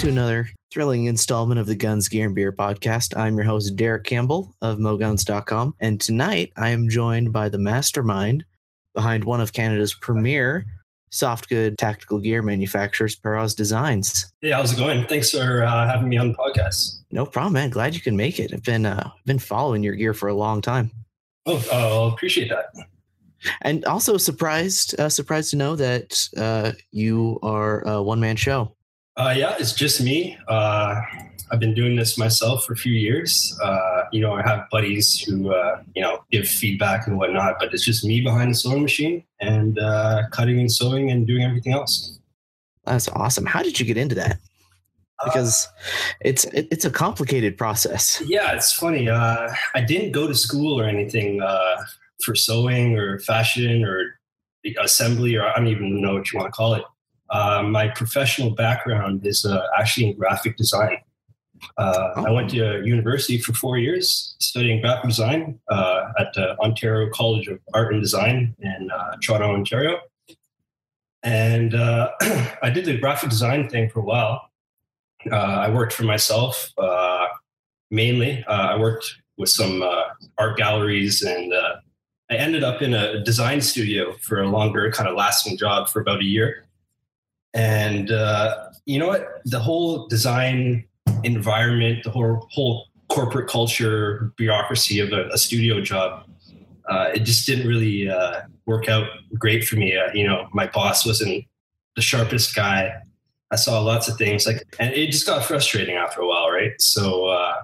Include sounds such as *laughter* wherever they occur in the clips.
To another thrilling installment of the Guns, Gear, and Beer podcast. I'm your host, Derek Campbell of MoGuns.com. And tonight I am joined by the mastermind behind one of Canada's premier soft good tactical gear manufacturers, Perroz Designs. Yeah, how's it going? Thanks for uh, having me on the podcast. No problem, man. Glad you can make it. I've been uh, been following your gear for a long time. Oh, uh, I appreciate that. And also surprised, uh, surprised to know that uh, you are a one man show. Uh, yeah, it's just me. Uh, I've been doing this myself for a few years. Uh, you know, I have buddies who, uh, you know, give feedback and whatnot, but it's just me behind the sewing machine and uh, cutting and sewing and doing everything else. That's awesome. How did you get into that? Because it's it, it's a complicated process. Yeah, it's funny. Uh, I didn't go to school or anything uh, for sewing or fashion or assembly, or I don't even know what you want to call it. Uh, my professional background is uh, actually in graphic design. Uh, I went to university for four years studying graphic design uh, at the Ontario College of Art and Design in uh, Toronto, Ontario. And uh, *clears throat* I did the graphic design thing for a while. Uh, I worked for myself uh, mainly. I worked with some art galleries and I ended up in a design studio for a longer kind of lasting job for about a year. And you know what? The whole design environment, the whole whole corporate culture, bureaucracy of a, a studio job, uh, it just didn't really uh, work out great for me. Uh, you know, my boss wasn't the sharpest guy. I saw lots of things like, and it just got frustrating after a while, right? So uh,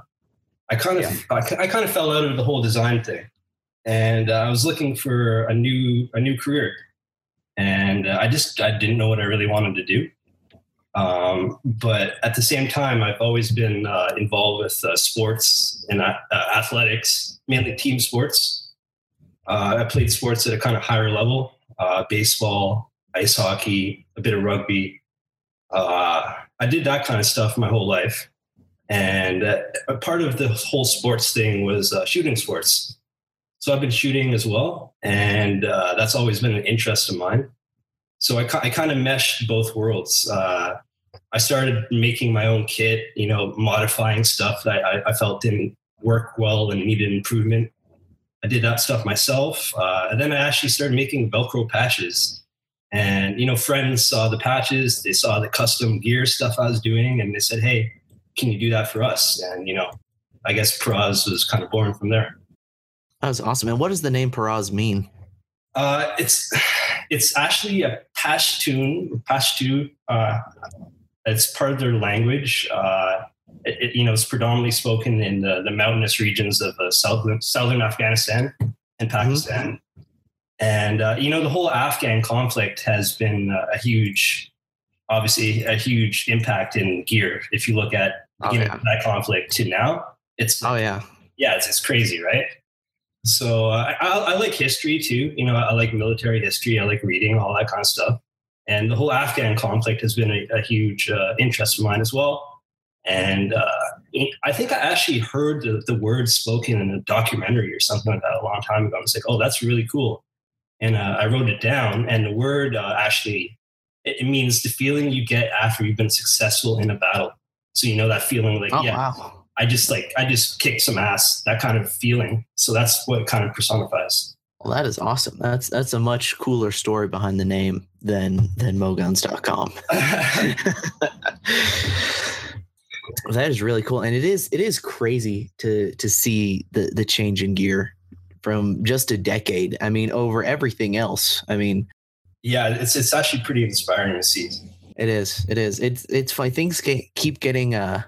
I kind of, Yeah. I, I kind of fell out of the whole design thing, and uh, I was looking for a new, a new career, and uh, I just, I didn't know what I really wanted to do. Um, but at the same time, I've always been uh, involved with uh, sports and uh, athletics, mainly team sports. Uh, I played sports at a kind of higher level uh, baseball, ice hockey, a bit of rugby. Uh, I did that kind of stuff my whole life. And uh, a part of the whole sports thing was uh, shooting sports. So I've been shooting as well. And uh, that's always been an interest of mine. So I, I kind of meshed both worlds. Uh, I started making my own kit, you know, modifying stuff that I, I felt didn't work well and needed improvement. I did that stuff myself. Uh, and then I actually started making Velcro patches. And, you know, friends saw the patches, they saw the custom gear stuff I was doing, and they said, hey, can you do that for us? And, you know, I guess Perroz was kind of born from there. That was awesome. And what does the name Perroz mean? Uh, it's *sighs* it's actually a Pashtun. Pashtu. Uh, it's part of their language. Uh, it, it, you know, it's predominantly spoken in the, the mountainous regions of uh, southern southern Afghanistan and Pakistan. And uh, you know, the whole Afghan conflict has been uh, a huge, obviously, a huge impact in gear. If you look at Oh, beginning yeah. that conflict to now, it's Oh yeah. yeah, it's, it's crazy, right? So uh, I, I like history too. You know, I like military history. I like reading all that kind of stuff. And the whole Afghan conflict has been a, a huge uh, interest of mine as well. And uh, I think I actually heard the, the words spoken in a documentary or something like that a long time ago. I was like, oh, that's really cool. And uh, I wrote it down. And the word uh, actually, it, it means the feeling you get after you've been successful in a battle. So you know that feeling like, Oh yeah, wow. I just like I just kicked some ass, that kind of feeling. So that's what it kind of personifies. Well, that is awesome. That's that's a much cooler story behind the name than than moguns.com. *laughs* that is really cool. And it is it is crazy to to see the the change in gear from just a decade. I mean, over everything else. I mean, yeah, it's it's actually pretty inspiring to see. it is. It is. It's it's funny. Things get, keep getting uh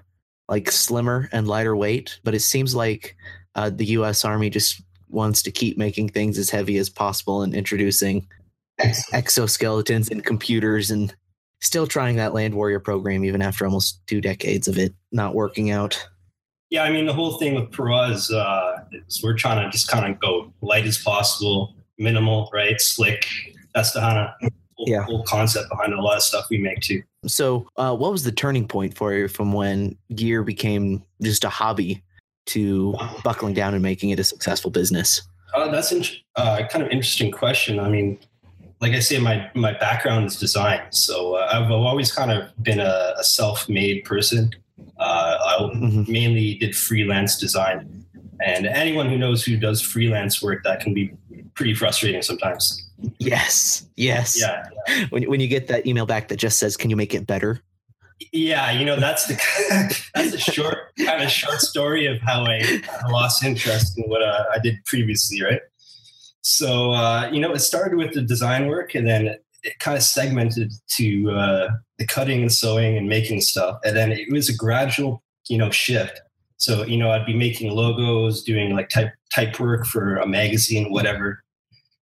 like slimmer and lighter weight, but it seems like uh, the U.S. Army just wants to keep making things as heavy as possible and introducing exoskeletons and computers and still trying that land warrior program even after almost two decades of it not working out. Yeah, I mean the whole thing with Perroz uh, is we're trying to just kind of go light as possible, minimal, right? Slick. That's the kind of whole, Yeah. whole concept behind a lot of stuff we make too. So, uh, what was the turning point for you from when gear became just a hobby to buckling down and making it a successful business? Uh, that's in, uh, kind of interesting question. I mean, like I say, my my background is design, so uh, I've always kind of been a, a self-made person. Uh, I Mhm. mainly did freelance design, and anyone who knows who does freelance work, that can be pretty frustrating sometimes. Yes, yes. Yeah, When when you get that email back that just says, "Can you make it better?" Yeah, you know that's the *laughs* that's a short kind of short story of how I lost interest in what uh, I did previously, right? So uh, you know, it started with the design work, and then it, kind of segmented to uh, the cutting and sewing and making stuff, and then it was a gradual, you know, shift. So you know, I'd be making logos, doing like type type work for a magazine, whatever,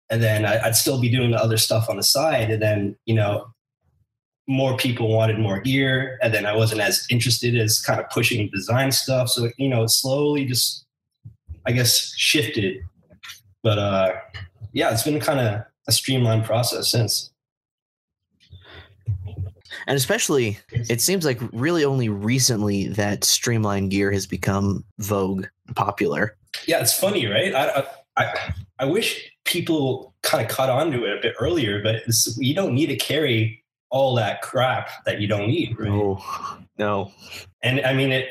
and then I, I'd still be doing the other stuff on the side, and then you know, more people wanted more gear and then i wasn't as interested as kind of pushing design stuff. So you know it slowly just i guess shifted. But uh yeah it's been kind of a streamlined process since. And especially, it seems like really only recently that streamlined gear has become vogue, popular. yeah it's funny right? I i, I wish people kind of caught on to it a bit earlier but you don't need to carry all that crap that you don't need right Oh no! and I mean it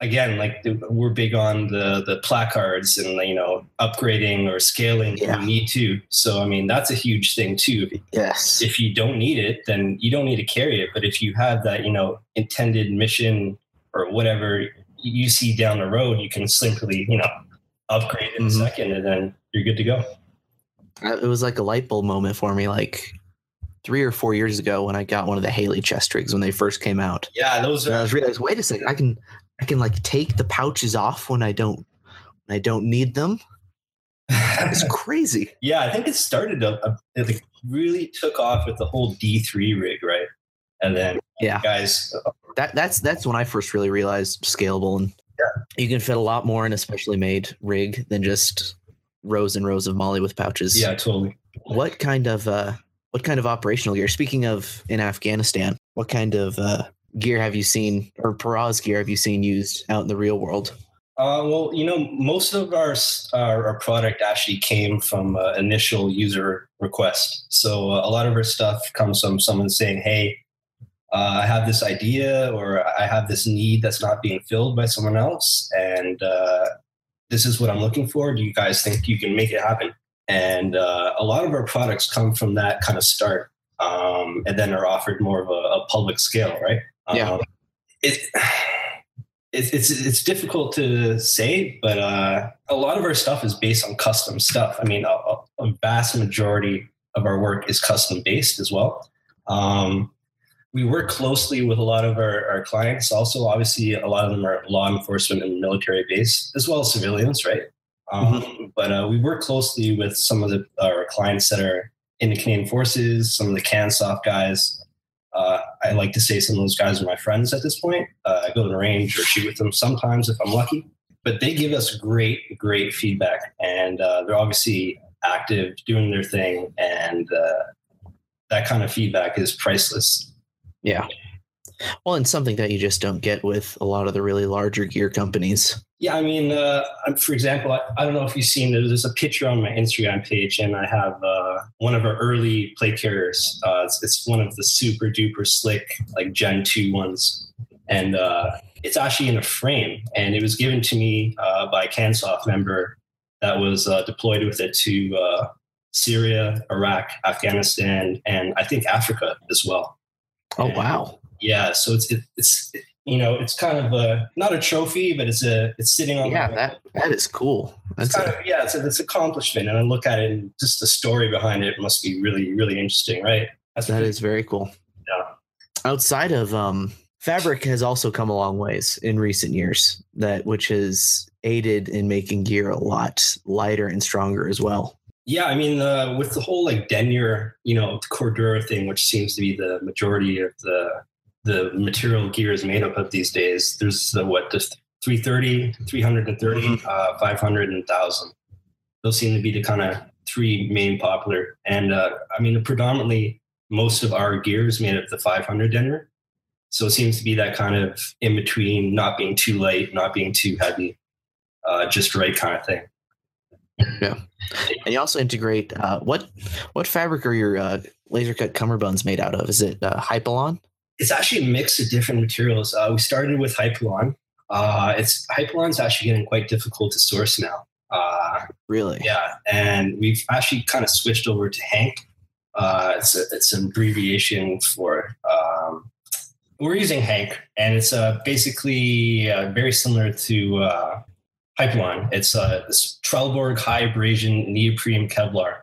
again. Like we're big on the the placards and you know upgrading or scaling Yeah. when you need to. So I mean that's a huge thing too. Yes. If you don't need it, then you don't need to carry it. But if you have that you know intended mission or whatever you see down the road, you can simply you know upgrade in Mhm. a second, and then you're good to go. Uh, It was like a light bulb moment for me, like three or four years ago when I got one of the Haley chest rigs when they first came out. Yeah, those And I was realized, wait a second, I can I can like take the pouches off when I don't when I don't need them. It's *laughs* crazy. yeah. I think it started a, a it really took off with the whole D three rig, right? And then Yeah. guys That that's that's when I first really realized scalable and yeah. you can fit a lot more in a specially made rig than just rows and rows of MOLLE with pouches. Yeah, totally. What kind of uh what kind of operational gear? Speaking of in Afghanistan, what kind of uh gear have you seen or Perroz gear have you seen used out in the real world? Uh, well, you know, most of our our, our product actually came from uh, initial user request. So uh, a lot of our stuff comes from someone saying, "Hey, uh, I have this idea, or I have this need that's not being filled by someone else, and uh, this is what I'm looking for. Do you guys think you can make it happen?" And uh, a lot of our products come from that kind of start, um, and then are offered more of a, a public scale, right? Yeah. Um, it, it's it's it's difficult to say, but uh, a lot of our stuff is based on custom stuff. I mean, a, a- a vast majority of our work is custom based as well. Um, we work closely with a lot of our, our clients. Also, obviously, a lot of them are law enforcement and military based, as well as civilians, right? Um, But uh, we work closely with some of the, our clients that are in the Canadian Forces, some of the CANSOF guys. Uh, I like to say some of those guys are my friends at this point. Uh, I go to the range or shoot with them sometimes if I'm lucky. But they give us great, great feedback, and uh, they're obviously active, doing their thing, and uh, that kind of feedback is priceless. Yeah. Well, and something that you just don't get with a lot of the really larger gear companies. Yeah, I mean, uh, for example, I, I don't know if you've seen it. There's a picture on my Instagram page, and I have uh, one of our early play carriers. Uh, it's, it's one of the super duper slick, like Gen 2 ones. And uh, it's actually in a frame, and it was given to me uh, by a CANSOF member that was uh, deployed with it to uh, Syria, Iraq, Afghanistan, and I think Africa as well. Oh wow. Yeah, so it's it, it's you know it's kind of a not a trophy, but it's a it's sitting on Yeah, my- that that is cool. it's That's kind a, of yeah, it's a, it's accomplishment, and I look at it and just the story behind it must be really really interesting, right? That's that is very cool. Yeah. Outside of um fabric has also come a long ways in recent years that which has aided in making gear a lot lighter and stronger as well. Yeah, I mean, uh, with the whole like denier, you know, the Cordura thing, which seems to be the majority of the the material gear is made up of these days. There's the what, just 330, 330, uh, 500, and 1000. Those seem to be the kind of three main popular. And uh, I mean, predominantly most of our gear is made of the 500 denier. So it seems to be that kind of in between, not being too light, not being too heavy, uh, just right kind of thing. Yeah, and you also integrate uh, what what fabric are your uh, laser cut cummerbunds made out of? Is it uh, Hypalon? It's actually a mix of different materials. Uh, we started with Hypalon. Uh, it's Hypalon's actually getting quite difficult to source now. Uh, really? Yeah, and we've actually kind of switched over to Hank. Uh, it's a, it's an abbreviation for um, we're using Hank, and it's uh, basically uh, very similar to uh, Hypalon. It's uh, this Trelleborg high abrasion neoprene Kevlar.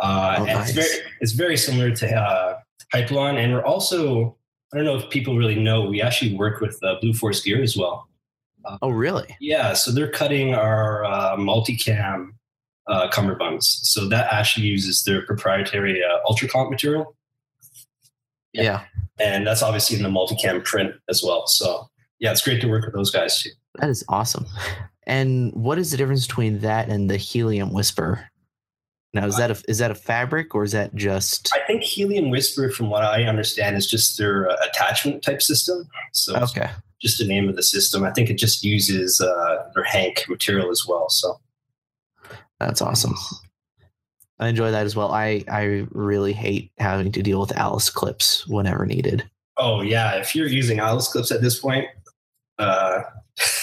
Uh, Oh, and nice. it's very it's very similar to uh, Hypalon, and we're also I don't know if people really know we actually work with uh, Blue Force Gear as well. Oh, really? Yeah, so they're cutting our uh, multicam uh, cummerbunds. So that actually uses their proprietary uh, ultracomp material, Yeah. Yeah. and that's obviously in the multicam print as well. So yeah, it's great to work with those guys too. that is awesome. And what is the difference between that and the Helium Whisper? Now, is that a is that a fabric or is that just I think Helium Whisper, from what I understand, is just their uh, attachment type system. So okay? just the name of the system. I think it just uses uh, their Hank material as well. So That's awesome. I enjoy that as well. I I really hate having to deal with Alice clips whenever needed. Oh yeah, if you're using Alice clips at this point, uh, *laughs*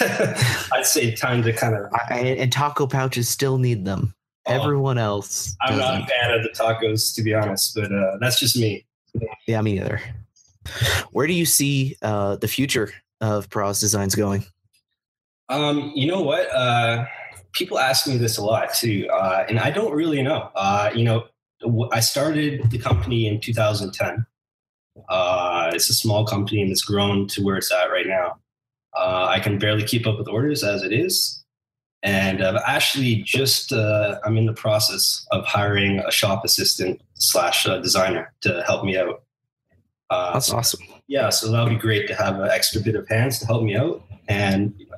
I'd say time to kind of. I, I, and taco pouches still need them. Oh, Everyone else I'm not a fan of the tacos, to be honest, but uh, that's just me. Yeah, me neither. Where do you see uh, the future of Perroz Designs going? Um, you know what? Uh, people ask me this a lot too, uh, and I don't really know. Uh, you know, I started the company in 2010. Uh, it's a small company and it's grown to where it's at right now. Uh, I can barely keep up with orders as it is. And I've actually just, uh, I'm in the process of hiring a shop assistant slash designer to help me out. Uh, That's awesome. yeah, so that'll be great to have an extra bit of hands to help me out. And you know,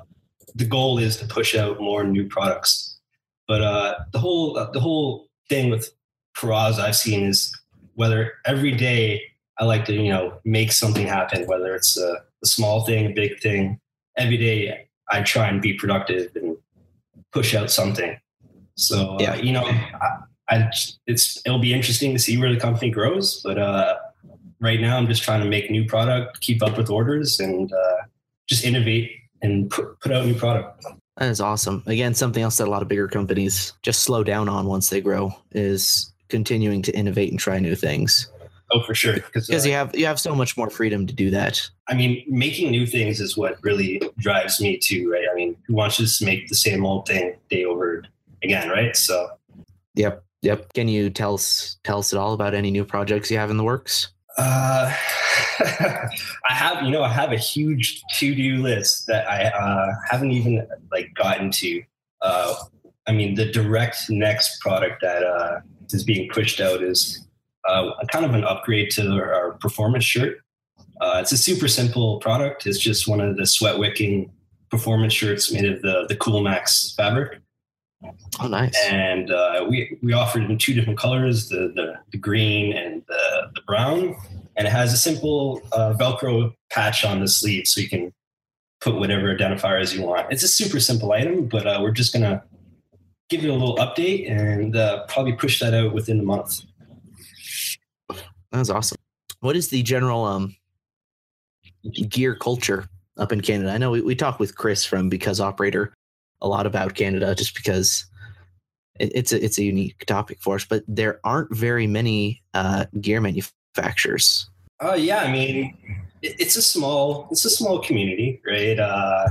the goal is to push out more new products. But uh, the whole uh, the whole thing with Perroz I've seen is whether every day I like to you know make something happen, whether it's a, a small thing, a big thing. Every day I try and be productive and push out something. So uh, Yeah. you know, I, I it's it'll be interesting to see where the company grows, but. uh right now i'm just trying to make new product keep up with orders and uh, just innovate and put, put out new product That is awesome. Again, something else that a lot of bigger companies just slow down on once they grow is continuing to innovate and try new things. Oh for sure because Because you have you have so much more freedom to do that. i mean making new things is what really drives me too right i mean who wants to just make the same old thing day over again right so Yep. Yep. Can you tell us tell us at all about any new projects you have in the works? uh, *laughs* i have you know i have a huge to-do list that i uh, haven't even like gotten to uh, i mean the direct next product that uh, is being pushed out is uh, a kind of an upgrade to our, our performance shirt uh, it's a super simple product it's just one of the sweat wicking performance shirts made of the the cool max fabric Oh, nice. and uh, we we offer it in two different colors: the the, the green and the, the brown. And it has a simple uh, Velcro patch on the sleeve, so you can put whatever identifiers you want. It's a super simple item, but uh, we're just gonna give it a little update and uh, probably push that out within the month. That's awesome. What is the general um gear culture up in Canada? I know we, we talk with Chris from Because Operator a lot about Canada just because it, it's a it's a unique topic for us, but there aren't very many uh, gear manufacturers. Oh yeah, I mean, it, it's a small it's a small community, right? Uh,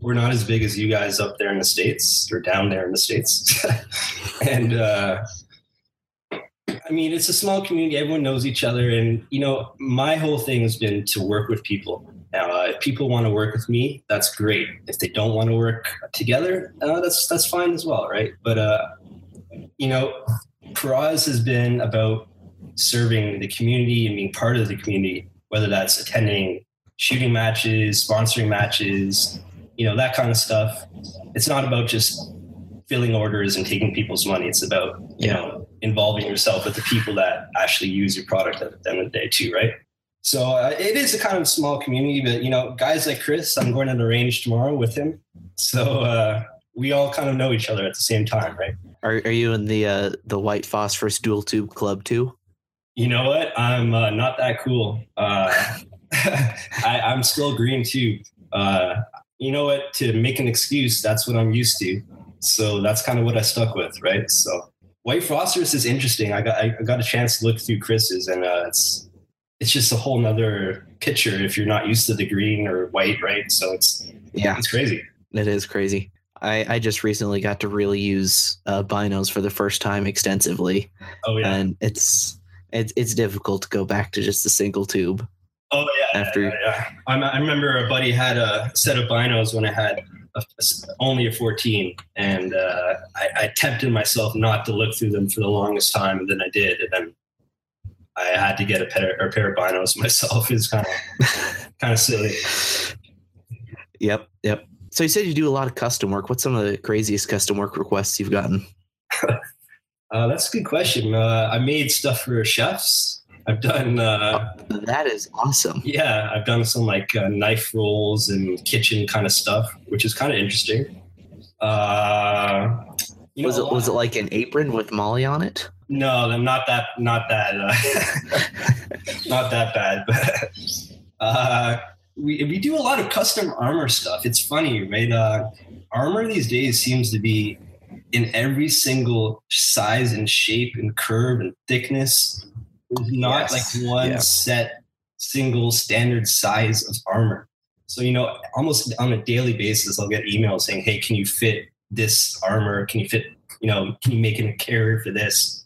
we're not as big as you guys up there in the states or down there in the states, *laughs* and uh, I mean, it's a small community. Everyone knows each other, and you know, my whole thing has been to work with people. Now, uh, if people want to work with me, that's great. If they don't want to work together, uh, that's that's fine as well, right? But uh, you know, Perroz has been about serving the community and being part of the community, whether that's attending shooting matches, sponsoring matches, you know, that kind of stuff. It's not about just filling orders and taking people's money. It's about, you Yeah. know, involving yourself with the people that actually use your product at the end of the day too, right? So uh, it is a kind of small community, but you know, guys like Chris, I'm going to the range tomorrow with him, so uh, we all kind of know each other at the same time, right? Are are you in the uh, the white phosphorus dual tube club too? You know what? I'm uh, not that cool. Uh, *laughs* I, I'm still green too. Uh, you know what? To make an excuse, that's what I'm used to. So that's kind of what I stuck with, right? So white phosphorus is interesting. I got I got a chance to look through Chris's, and uh, it's it's just a whole nother picture if you're not used to the green or white, right? So it's Yeah, it's crazy. it is crazy. I, I just recently got to really use uh, binos for the first time extensively, Oh yeah. and it's it's it's difficult to go back to just a single tube. Oh yeah. after- yeah, yeah. I'm- I remember a buddy had a set of binos when I had a, only a 14, and uh, I, I tempted myself not to look through them for the longest time, and then I did, and then I had to get a pair, a pair of binos *laughs* myself. It's kind of kind of silly. Yep, yep. So you said you do a lot of custom work. What's some of the craziest custom work requests you've gotten? *laughs* Uh, that's a good question. Uh, I made stuff for chefs. I've done. Uh, That is awesome. Yeah, I've done some like uh, knife rolls and kitchen kind of stuff, which is kind of interesting. Uh, know, Was a it was it like an apron with MOLLE on it? No, not that. Not that. Uh, *laughs* not that bad. But uh, we we do a lot of custom armor stuff. It's funny, right? Uh, armor these days seems to be in every single size and shape and curve and thickness. There's not Yes. like one Yeah. set single standard size of armor. So you know, almost on a daily basis, I'll get emails saying, "Hey, can you fit this armor? Can you fit? You know, can you make it a carrier for this?"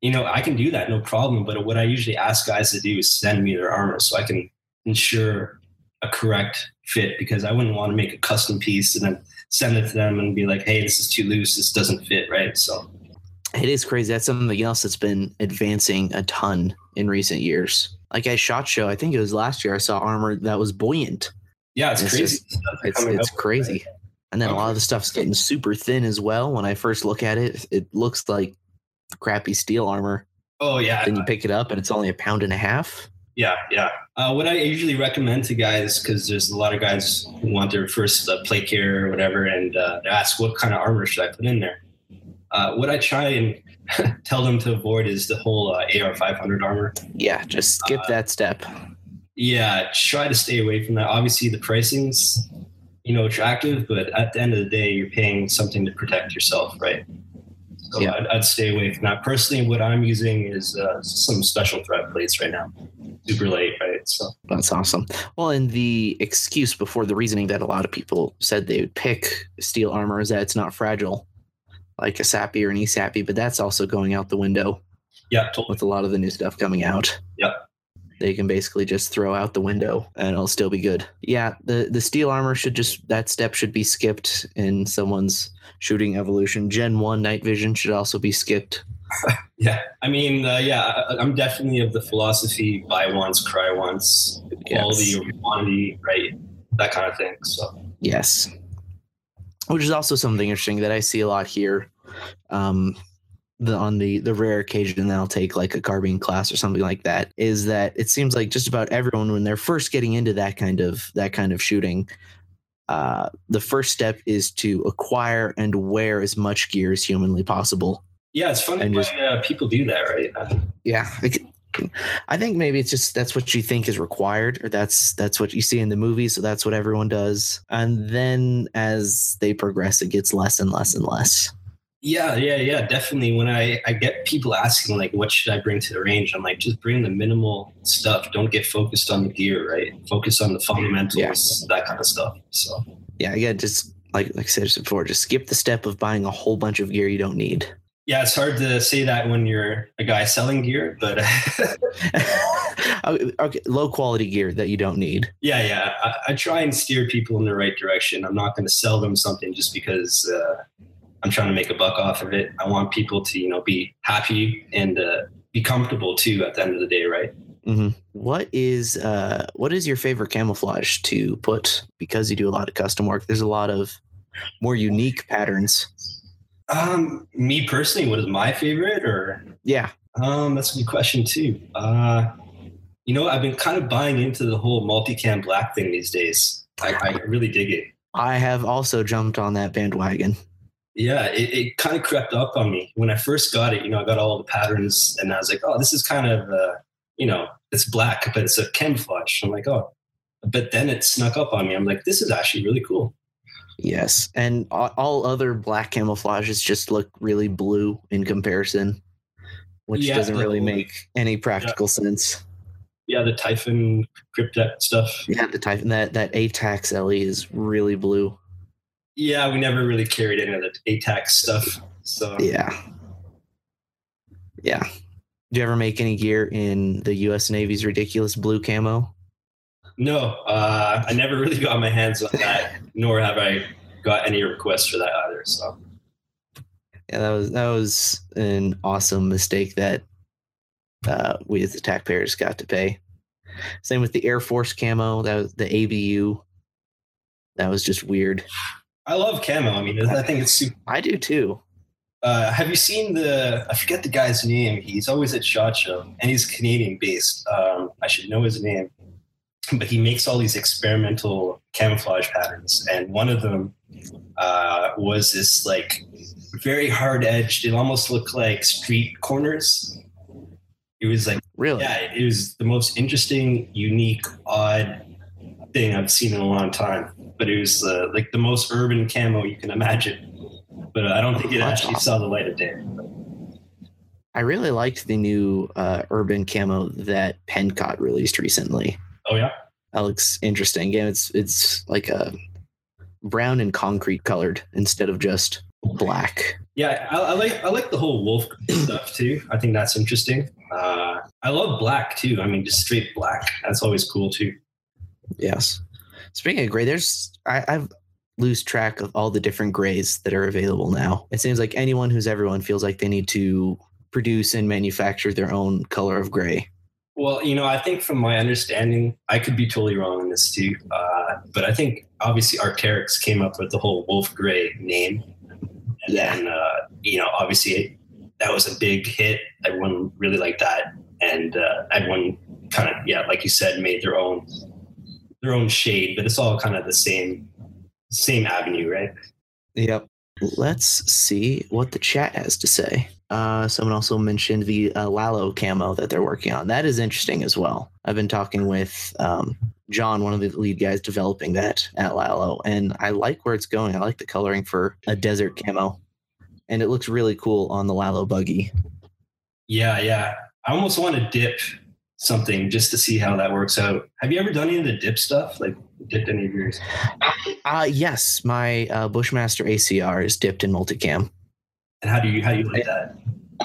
you know, I can do that, no problem. But what I usually ask guys to do is send me their armor so I can ensure a correct fit because I wouldn't want to make a custom piece and then send it to them and be like, hey, this is too loose, this doesn't fit, right? So It is crazy. That's something else that's been advancing a ton in recent years. Like at Shot Show, I think it was last year, I saw armor that was buoyant. yeah, it's, It's crazy. just- It's it's crazy. And then a lot of the stuff's getting super thin as well. When I first look at it, it looks like crappy steel armor. Oh yeah, Then you pick it up and it's only a pound and a half. Yeah, yeah. Uh, what I usually recommend to guys, because there's a lot of guys who want their first uh, play care or whatever, and uh, they ask what kind of armor should I put in there. Uh, what I try and *laughs* tell them to avoid is the whole uh, AR 500 armor. Yeah, just skip Uh, that step. Yeah, try to stay away from that. Obviously, the pricing's you know attractive, but at the end of the day, you're paying something to protect yourself, right? So Yeah. I'd, I'd stay away from that. Personally, what I'm using is uh, some special thread plates right now. Super late, right? So That's awesome. Well, and the excuse before the reasoning that a lot of people said they would pick steel armor is that it's not fragile, like a SAPI or an ESAPI, but that's also going out the window yeah, totally. with a lot of the new stuff coming out. Yep. They can basically just throw out the window and it'll still be good. Yeah, the the steel armor should just that step should be skipped in someone's shooting evolution. Gen 1 night vision should also be skipped. *laughs* Yeah, I mean, uh, yeah, I, I'm definitely of the philosophy: buy once, cry once, quality Yes. over quantity, right? That kind of thing. So Yes. Which is also something interesting that I see a lot here. Um, the on the the rare occasion that I'll take like a carbine class or something like that is that it seems like just about everyone when they're first getting into that kind of that kind of shooting, uh, the first step is to acquire and wear as much gear as humanly possible. yeah, it's funny And just- uh, people do that, right? Yeah. I think maybe it's just that's what you think is required, or that's that's what you see in the movie, so that's what everyone does. And then as they progress, it gets less and less and less. Yeah, yeah, yeah, definitely. When I, I get people asking like, what should I bring to the range? I'm like, just bring the minimal stuff. Don't get focused on the gear, right? Focus on the fundamentals, that kind of stuff. So Yeah, again, just like like I said before, just skip the step of buying a whole bunch of gear you don't need. Yeah, it's hard to say that when you're a guy selling gear, but *laughs* okay, low quality gear that you don't need. yeah, yeah, I, I try and steer people in the right direction. I'm not going to sell them something just because uh, I'm trying to make a buck off of it. I want people to, you know, be happy and uh, be comfortable too at the end of the day, right? hmm What is uh what is your favorite camouflage to put? Because you do a lot of custom work. There's a lot of more unique patterns. Um, me personally, what is my favorite? Or Yeah. um, that's a good question too. Uh, you know, I've been kind of buying into the whole multicam black thing these days. I, I really dig it. I have also jumped on that bandwagon. Yeah, it, it kind of crept up on me when I first got it. You know, I got all the patterns, and I was like, "Oh, this is kind of, uh, you know, it's black, but it's a camouflage." I'm like, "Oh," but then it snuck up on me. I'm like, "This is actually really cool." Yes. And all, other black camouflages just look really blue in comparison, which Yeah, doesn't really make any practical sense. Yeah, the Typhon Kryptek stuff. Yeah, the Typhon that that A-TACS LE is really blue. Yeah, we never really carried any of the A-TACS stuff. So Yeah. Yeah. Do you ever make any gear in the US Navy's ridiculous blue camo? no, uh, I never really got my hands on that, *laughs* nor have I got any requests for that either. So Yeah, that was that was an awesome mistake that uh, we as the taxpayers got to pay. Same with the Air Force camo. That was the ABU. That was just weird. I love camo. I mean, I think it's super. I do too. Uh, have you seen the? I forget the guy's name. He's always at Shot Show, and he's Canadian based. Um, I should know his name, but he makes all these experimental camouflage patterns, and one of them uh, was this like very hard edged. It almost looked like street corners. It was like Really? yeah, it was the most interesting, unique, odd thing I've seen in a long time. But it was uh, like the most urban camo you can imagine. But I don't think it actually saw the light of day. I really liked the new uh, urban camo that Pencott released recently. Oh yeah, That looks interesting. Again, it's it's like a brown and concrete colored instead of just black. yeah. I, I like I like the whole wolf *coughs* stuff too. I think that's interesting. Uh, I love black too. I mean, just straight black. That's always cool too. Yes. Speaking of gray, there's I, I've lose track of all the different grays that are available now. It seems like anyone who's everyone feels like they need to produce and manufacture their own color of gray. Well, you know, I think from my understanding, I could be totally wrong on this too. Uh, but I think obviously Arcteryx came up with the whole Wolf Gray name. And Yeah. then, uh, you know, obviously that was a big hit. Everyone really liked that. And uh, everyone kind of, yeah, like you said, made their own their own shade, but it's all kind of the same same avenue, right? Yep. Let's see what the chat has to say. Uh, someone also mentioned the uh, Lalo camo that they're working on. That is interesting as well. I've been talking with um, John, one of the lead guys developing that at Lalo, and I like where it's going. I like the coloring for a desert camo, and it looks really cool on the Lalo buggy. Yeah, yeah. I almost want to dip something just to see how that works out. Have you ever done any of the dip stuff? Like dipped any of yours? Uh, yes, my uh, Bushmaster ACR is dipped in multicam. And how do you how do you like that?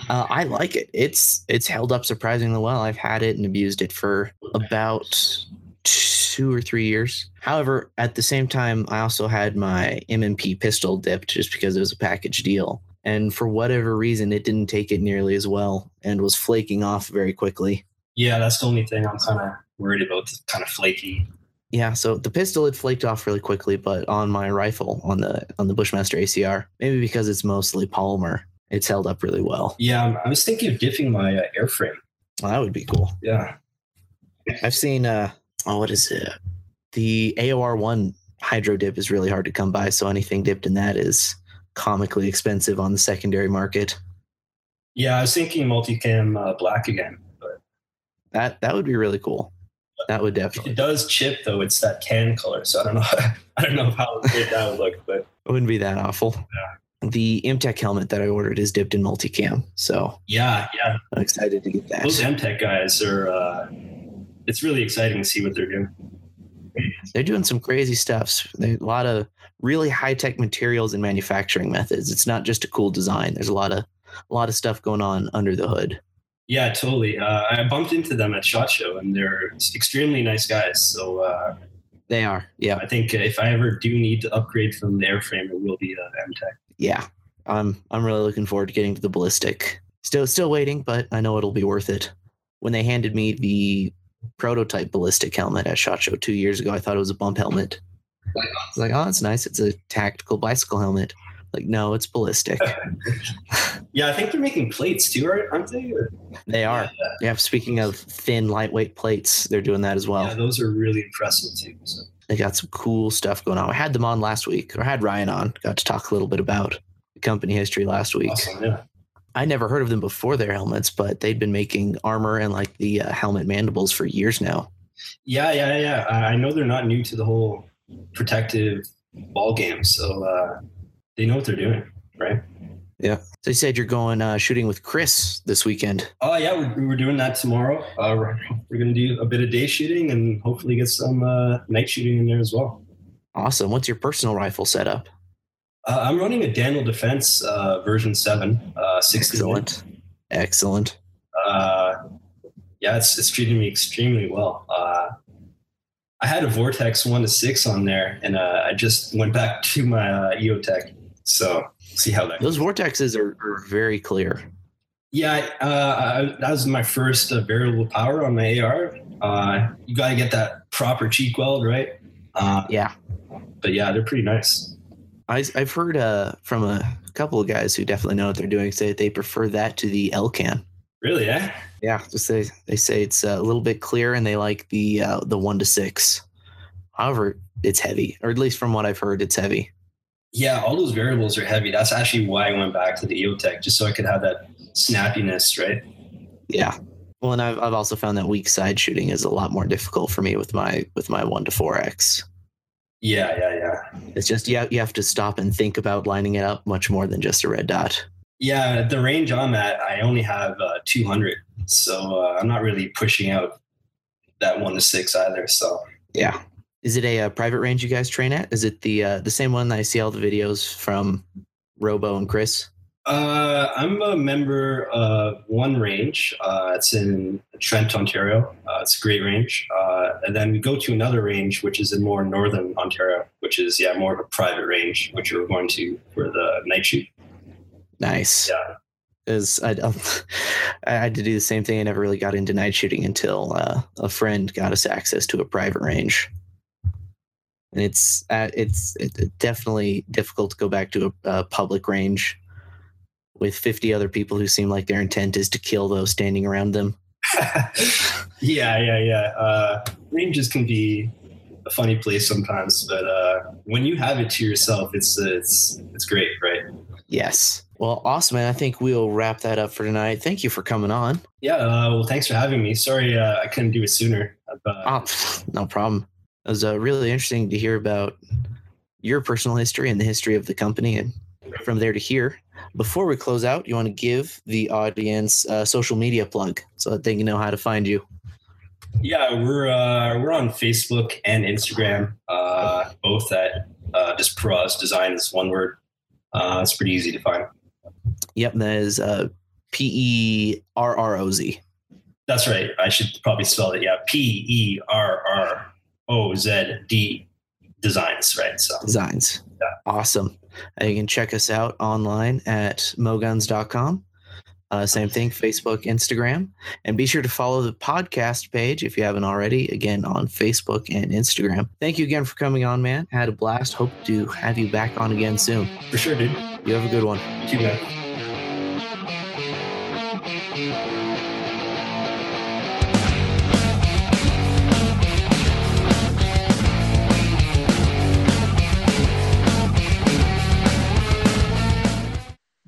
Uh, I like it. It's it's held up surprisingly well. I've had it and abused it for about two or three years. However, at the same time, I also had my MMP pistol dipped just because it was a package deal. And for whatever reason, it didn't take it nearly as well and was flaking off very quickly. Yeah, that's the only thing I'm kind of worried about. Kind of flaky. Yeah, so the pistol had flaked off really quickly, but on my rifle, on the on the Bushmaster ACR, maybe because it's mostly polymer, it's held up really well. Yeah, I was thinking of dipping my uh, airframe. Well, that would be cool. Yeah, I've seen uh oh what is it? The AOR one hydro dip is really hard to come by, so anything dipped in that is comically expensive on the secondary market. yeah. I was thinking multicam uh, black again, but That that would be really cool. That would if definitely it does chip though. It's that tan color, so I don't know. *laughs* I don't know how good that would look, but it wouldn't be that awful. The MTek helmet that I ordered is dipped in multicam, so yeah, yeah. I'm excited to get that. Those MTek guys are. Uh, it's really exciting to see what they're doing. They're doing some crazy stuff. There's a lot of really high tech materials and manufacturing methods. It's not just a cool design. There's a lot of a lot of stuff going on under the hood. Yeah, totally. Uh, I bumped into them at Shot Show, and they're extremely nice guys. So uh, They are, yeah. I think if I ever do need to upgrade from the airframe, it will be uh, MTek. yeah, I'm I'm really looking forward to getting to the ballistic. Still still waiting, but I know it'll be worth it. When they handed me the prototype ballistic helmet at Shot Show two years ago, I thought it was a bump helmet. I was like, oh, it's nice. It's a tactical bicycle helmet. Like, no, it's ballistic. *laughs* yeah, I think they're making plates too, aren't they? Or, they are. Yeah, yeah. Speaking of thin, lightweight plates, they're doing that as well. Yeah, those are really impressive too. So. They got some cool stuff going on. I had them on last week, or I had Ryan on. Got to talk a little bit about the company history last week. Awesome, yeah. I never heard of them before their helmets, but they'd been making armor and like the uh, helmet mandibles for years now. Yeah, yeah, yeah. I know they're not new to the whole protective ball game, so uh, they know what they're doing, right? Yeah. So you said you're going uh, shooting with Chris this weekend. Oh yeah, we're, we're doing that tomorrow. Uh, we're, we're going to do a bit of day shooting and hopefully get some uh, night shooting in there as well. Awesome. What's your personal rifle setup? Uh, I'm running a Daniel Defense uh, version seven, uh, 16. Excellent. Excellent. Uh, yeah, it's it's treating me extremely well. Uh, I had a Vortex one to six on there, and uh, I just went back *laughs* to my uh, EOTech. So see how that. Those goes. vortexes are, are, very clear. Yeah, uh, I, that was my first uh, variable power on my AR. Uh, you got to get that proper cheek weld, right? Uh, yeah. But yeah, they're pretty nice. I, have heard uh, from a couple of guys who definitely know what they're doing say that they prefer that to the Elcan. Really? Yeah. Yeah. Just they they say it's a little bit clear, and they like the uh, the one to six. However, it's heavy, or at least from what I've heard, it's heavy. Yeah, all those variables are heavy. That's actually why I went back to the EOTech, just so I could have that snappiness, right? Yeah. Well, and I've I've also found that weak side shooting is a lot more difficult for me with my with my one to four X. Yeah, yeah, yeah. It's just yeah, you have to stop and think about lining it up much more than just a red dot. Yeah, the range I'm at, I only have uh, 200, so uh, I'm not really pushing out that one to six either. So yeah, is it a, a, uh, private range you guys train at? Is it the uh, the same one that I see all the videos from Robo and Chris? Uh, I'm a member of one range. Uh, it's in Trent, Ontario. Uh, it's a great range. Uh, and then we go to another range, which is in more northern Ontario, which is yeah more of a private range, which we're going to for the night shoot. Nice. Yeah. Because *laughs* I, I had to do the same thing. I never really got into night shooting until uh, a friend got us access to a private range and it's uh, it's it's definitely difficult to go back to a, a, public range with 50 other people who seem like their intent is to kill those standing around them. *laughs* yeah, yeah, yeah. Uh, ranges can be a funny place sometimes, but uh, when you have it to yourself, it's it's it's great, right? Yes. Well, awesome, man. I think we'll wrap that up for tonight. Thank you for coming on. Yeah. Uh, well, thanks for having me. Sorry uh, I couldn't do it sooner. oh, no problem. It was uh, really interesting to hear about your personal history and the history of the company, and from there to here. Before we close out, you want to give the audience a social media plug so that they can know how to find you. Yeah, we're uh, we're on Facebook and Instagram, uh, both at uh, just Perroz Design is one word. Uh, it's pretty easy to find. Yep, that is uh, P E R R O Z. That's right. I should probably spell it. Yeah, P E R R O Z D Designs. Right. So designs. Yeah. Awesome. And you can check us out online at moguns.com. Uh, same thing, Facebook, Instagram. And be sure to follow the podcast page if you haven't already, again, on Facebook and Instagram. Thank you again for coming on, man. Had a blast. Hope to have you back on again soon. For sure, dude. You have a good one. You too, man.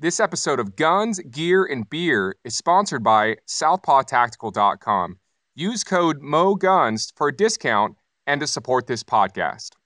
This episode of Guns, Gear, and Beer is sponsored by SouthpawTactical.com. Use code MOGUNS for a discount and to support this podcast.